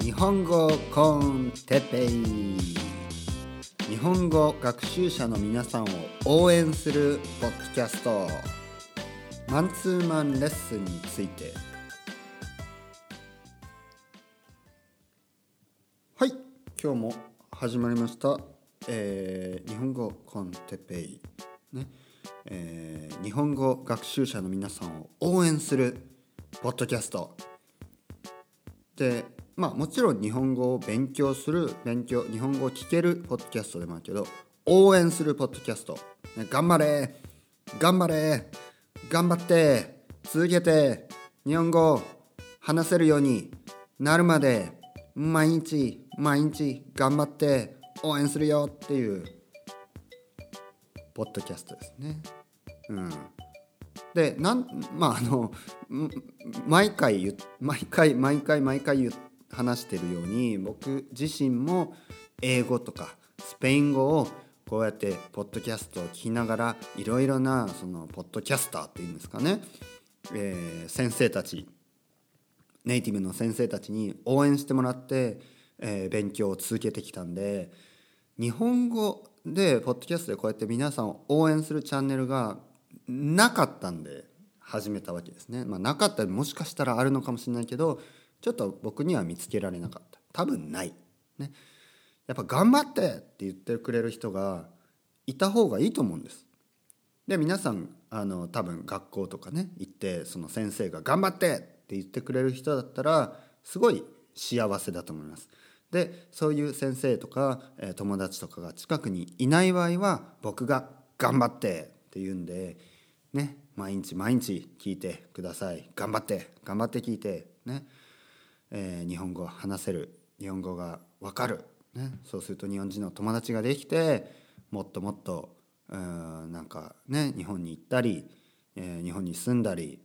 日本語コンテペイ。日本語学習者の皆さんを応援するポッドキャストマンツーマンレッスンについて。はい。今日も始まりました、えー日本語コンテペイね。えー日本語学習者の皆さんを応援するポッドキャスト。でまあもちろん日本語を勉強する勉強日本語を聞けるポッドキャストでもあるけど応援するポッドキャスト、ね、頑張れ頑張れ頑張って続けて日本語を話せるようになるまで毎日毎日頑張って応援するよっていうポッドキャストですね。うん、でなんまああの毎回毎回毎回毎回話してるように僕自身も英語とかスペイン語をこうやってポッドキャストを聞きながらいろいろなそのポッドキャスターっていうんですかね、えー先生たちネイティブの先生たちに応援してもらって、えー勉強を続けてきたんで日本語でポッドキャストでこうやって皆さんを応援するチャンネルがなかったんで始めたわけですね。まあ、なかったもしかしたらあるのかもしれないけどちょっと僕には見つけられなかった多分ない。ね、やっぱ頑張ってって言ってくれる人がいた方がいいと思うんです。で皆さんあの多分学校とかね行ってその先生が「頑張って!」って言ってくれる人だったらすごい幸せだと思います。でそういう先生とか、え友達とかが近くにいない場合は僕が「頑張って!」って言うんでね毎日毎日聞いてください。頑張って頑張って聞いてね、えー日本語を話せる。日本語がわかる、ね、そうすると日本人の友達ができてもっともっとうんなんかね日本に行ったり、えー日本に住んだり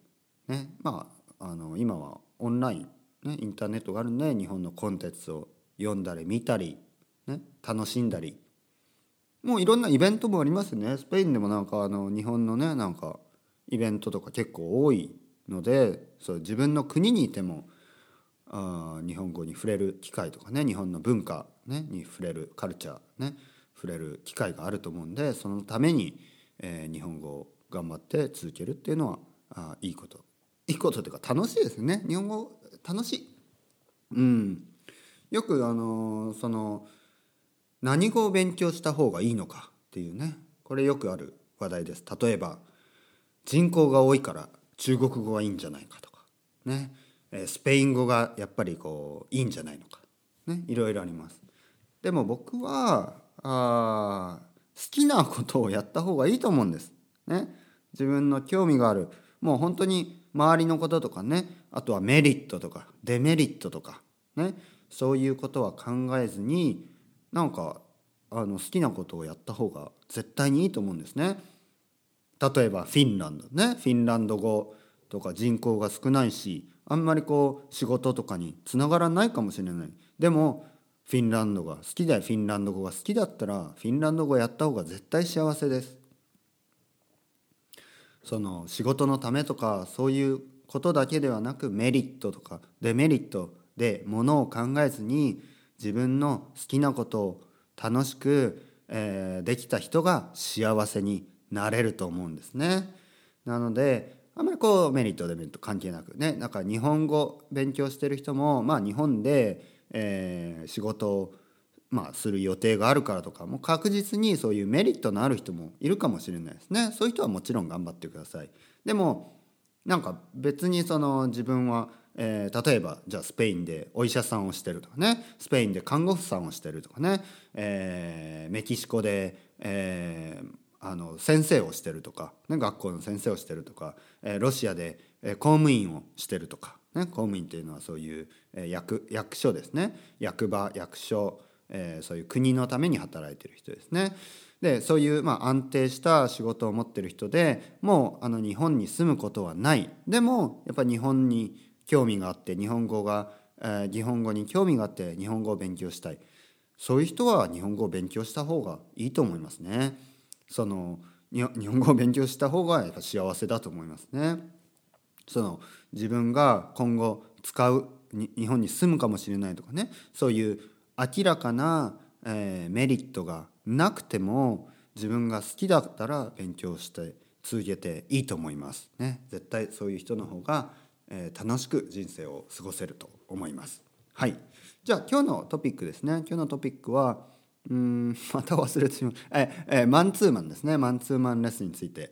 ね。まああの今はオンライン、ね、インターネットがあるんで日本のコンテンツを読んだり見たり、ね、楽しんだり。もういろんなイベントもありますね。スペインでもなんかあの日本のねなんかイベントとか結構多いのでそう自分の国にいてもあ日本語に触れる機会とかね日本の文化、ね、に触れるカルチャーね触れる機会があると思うんでそのために、えー日本語を頑張って続けるっていうのはあいいこと。いいことというか楽しいですね。日本語楽しい。うん、よくあのーその何語を勉強した方がいいのかっていうね。これよくある話題です。例えば人口が多いから中国語がいいんじゃないかとか。ね。スペイン語がやっぱりこういいんじゃないのか。ね。いろいろあります。でも僕はあ好きなことをやった方がいいと思うんです。ね。自分の興味がある。もう本当に周りのこととかね。あとはメリットとかデメリットとか。ね。そういうことは考えずになんかあの好きなことをやった方が絶対にいいと思うんですね。例えばフィンランドね。フィンランド語とか人口が少ないしあんまりこう仕事とかにつながらないかもしれない。でもフィンランドが好きだよ。フィンランド語が好きだったらフィンランド語やった方が絶対幸せです。その仕事のためとかそういうことだけではなくメリットとかデメリットでものを考えずに自分の好きなことを楽しく、えーできた人が幸せになれると思うんですね。なのであんまりこうメリットデメリット関係なくねなんか日本語勉強してる人もまあ日本で、えー仕事をまあ、する予定があるからとかもう確実にそういうメリットのある人もいるかもしれないですねそういう人はもちろん頑張ってくださいでもなんか別にその自分は、えー例えばじゃあスペインでお医者さんをしてるとかねスペインで看護婦さんをしてるとかね、えーメキシコで、えーあの先生をしてるとか、ね、学校の先生をしてるとか、えーロシアで、えー公務員をしてるとか、ね、公務員っていうのはそういう、えー役役所ですね役場役所、えーそういう国のために働いてる人ですね。でそういう、まあ、安定した仕事を持ってる人でもうあの日本に住むことはないでもやっぱり日本に興味があって日本語が、えー日本語に興味があって日本語を勉強したいそういう人は日本語を勉強した方がいいと思いますね。そのに日本語を勉強した方がやっぱ幸せだと思いますね。その自分が今後使うに日本に住むかもしれないとかね。そういう明らかな、えー、メリットがなくても自分が好きだったら勉強して続けていいと思いますね。絶対そういう人の方が、えー、楽しく人生を過ごせると思います。はい。じゃあ今日のトピックですね。今日のトピックはうんまた忘れてしまう。ええマンツーマンですね。マンツーマンレッスンについて。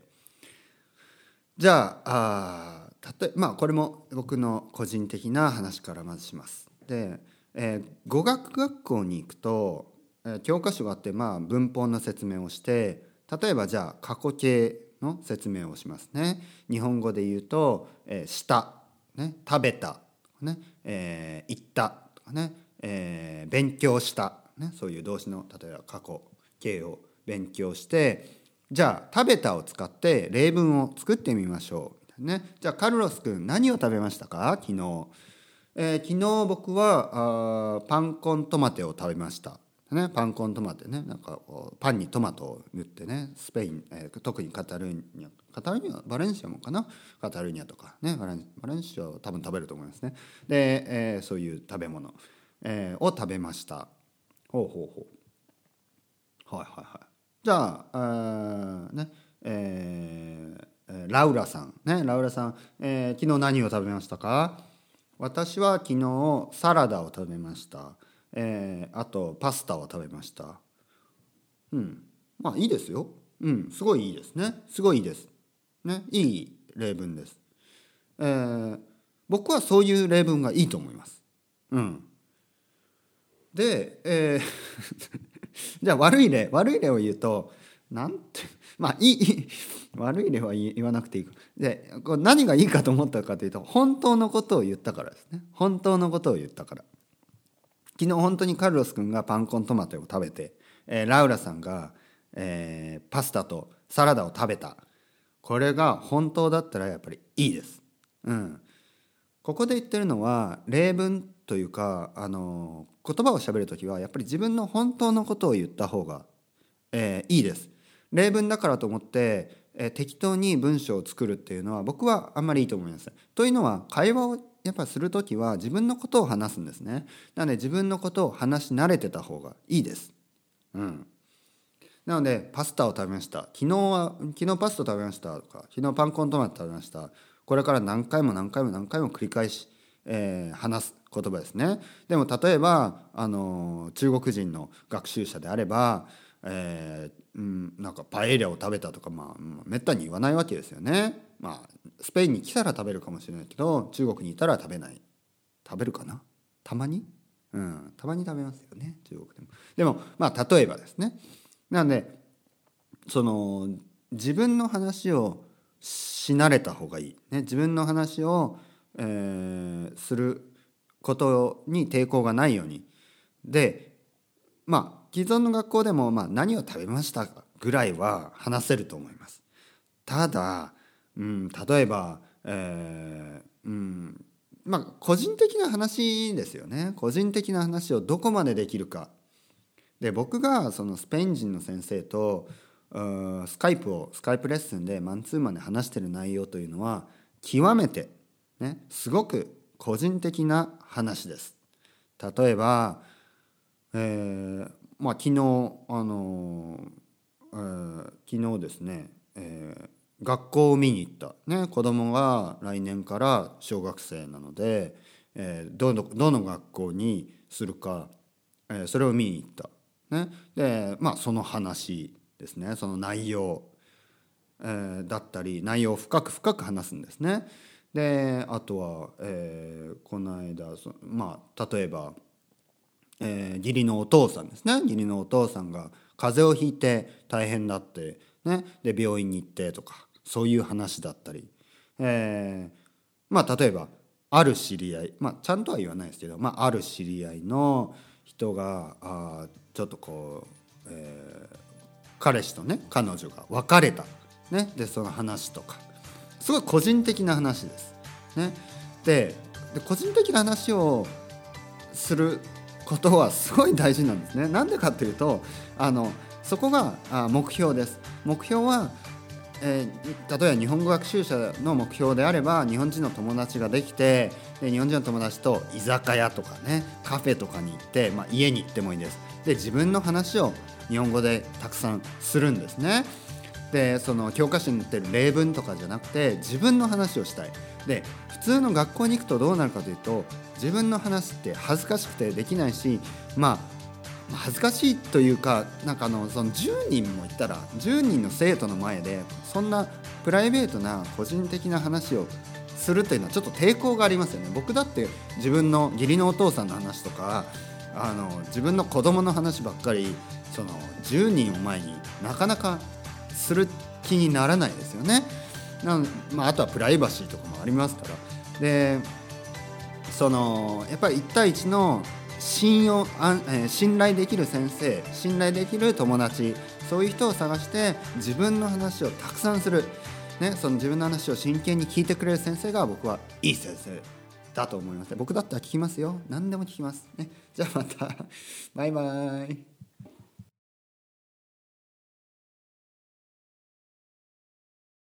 じゃああたとまあこれも僕の個人的な話からまずします。で、えー、語学学校に行くと、えー、教科書があってまあ文法の説明をして例えばじゃあ過去形の説明をしますね。日本語で言うと「えー、した」ね「食べた」ねえー、行った」とかね、えー「勉強した」ね、そういう動詞の例えば過去形を勉強してじゃあ食べたを使って例文を作ってみましょう、ね、じゃあカルロス君何を食べましたか？昨日、えー、昨日僕はあパンコントマテを食べました。ね、パンコントマテね。なんかこうパンにトマトを塗ってねスペイン、えー、特にカタルーニャカタルーニャ？バレンシアもかな？カタルーニャとか。ねバレンバレンシアは多分食べると思いますね。で、えー、そういう食べ物、えー、を食べました。ほうほうほう。はいはいはい。じゃあねえー、ラウラさんね。ラウラさん、えー、昨日何を食べましたか？私は昨日サラダを食べました、えー、あとパスタを食べました。うん。まあいいですよ。うん。すごいいいですね。すごいいいです。ね。いい例文です、えー、僕はそういう例文がいいと思います。うん。で、えー じゃあ悪い例悪い例を言うとなんてまあいい悪い例は言わなくていいでこれ何がいいかと思ったかというと本当のことを言ったからですね。本当のことを言ったから。昨日本当にカルロス君がパンコントマトを食べて、えー、ラウラさんが、えー、パスタとサラダを食べた。これが本当だったらやっぱりいいです。うん、ここで言ってるのは例文というかあの言葉をしゃべる時はやっぱり自分の本当のことを言った方が、えー、いいです。例文だからと思って、えー、適当に文章を作るっていうのは僕はあんまりいいと思います。というのは会話をやっぱする時は自分のことを話すんですね。なので自分のことを話し慣れてた方がいいです。うん。なのでパスタを食べました。昨日は昨日パスタ食べましたとか昨日パンコントマト食べました。これから何回も何回も何回も繰り返し、えー、話す言葉ですね。でも例えばあの中国人の学習者であれば、えー、うん、なんかパエリアを食べたとか、まあ、めったに言わないわけですよね。まあ、スペインに来たら食べるかもしれないけど中国にいたら食べない食べるかな？たまに？うんたまに食べますよね中国でも。でもまあ例えばですね。なんでその自分の話をし慣れた方がいい、ね、自分の話を、えー、することに抵抗がないようにでまあ既存の学校でも、まあ、何を食べましたぐらいは話せると思います。ただ、うん、例えば、えー、うんまあ個人的な話ですよね個人的な話をどこまでできるか。で僕がそのスペイン人の先生とスカイプをスカイプレッスンでマンツーマンで話してる内容というのは極めて、ね、すごく個人的な話です。例えば、えーまあ、昨日、あのえー、昨日ですね、えー、学校を見に行った、ね、子供が来年から小学生なので、えー、どのどの学校にするか、えー、それを見に行った。ね、でまあその話ですねその内容、えー、だったり内容を深く深く話すんですね。であとは、えー、この間そまあ例えば、えー、義理のお父さんですね。義理のお父さんが風邪をひいて大変だって、ね、で病院に行ってとかそういう話だったり、えー、まあ例えばある知り合い、まあ、ちゃんとは言わないですけど、まあ、ある知り合いの人があちょっとこう、えー、彼氏とね彼女が別れた、ね、でその話とか。すごい個人的な話です。ね、で個人的な話をすることはすごい大事なんですね。なんでかっていうとあのそこがあ目標です。目標は、えー、例えば日本語学習者の目標であれば日本人の友達ができて、で日本人の友達と居酒屋とかねカフェとかに行って、まあ、家に行ってもいいですで自分の話を日本語でたくさんするんですねでその教科書に載ってる例文とかじゃなくて自分の話をしたい。で普通の学校に行くとどうなるかというと自分の話って恥ずかしくてできないしまあ恥ずかしいというかなんかあのその10人もいたら10人の生徒の前でそんなプライベートな個人的な話をするというのはちょっと抵抗がありますよね。僕だって自分の義理のお父さんの話とかあの自分の子供の話ばっかりその10人を前になかなかする気にならないですよね。なまあ、あとはプライバシーとかもありますから。でそのやっぱり1対1の信用あ、えー、信頼できる先生信頼できる友達そういう人を探して自分の話をたくさんする、ね、その自分の話を真剣に聞いてくれる先生が僕はいい先生だと思います。僕だったら聞きますよ。何でも聞きます、ね、じゃあまた。バイバイ。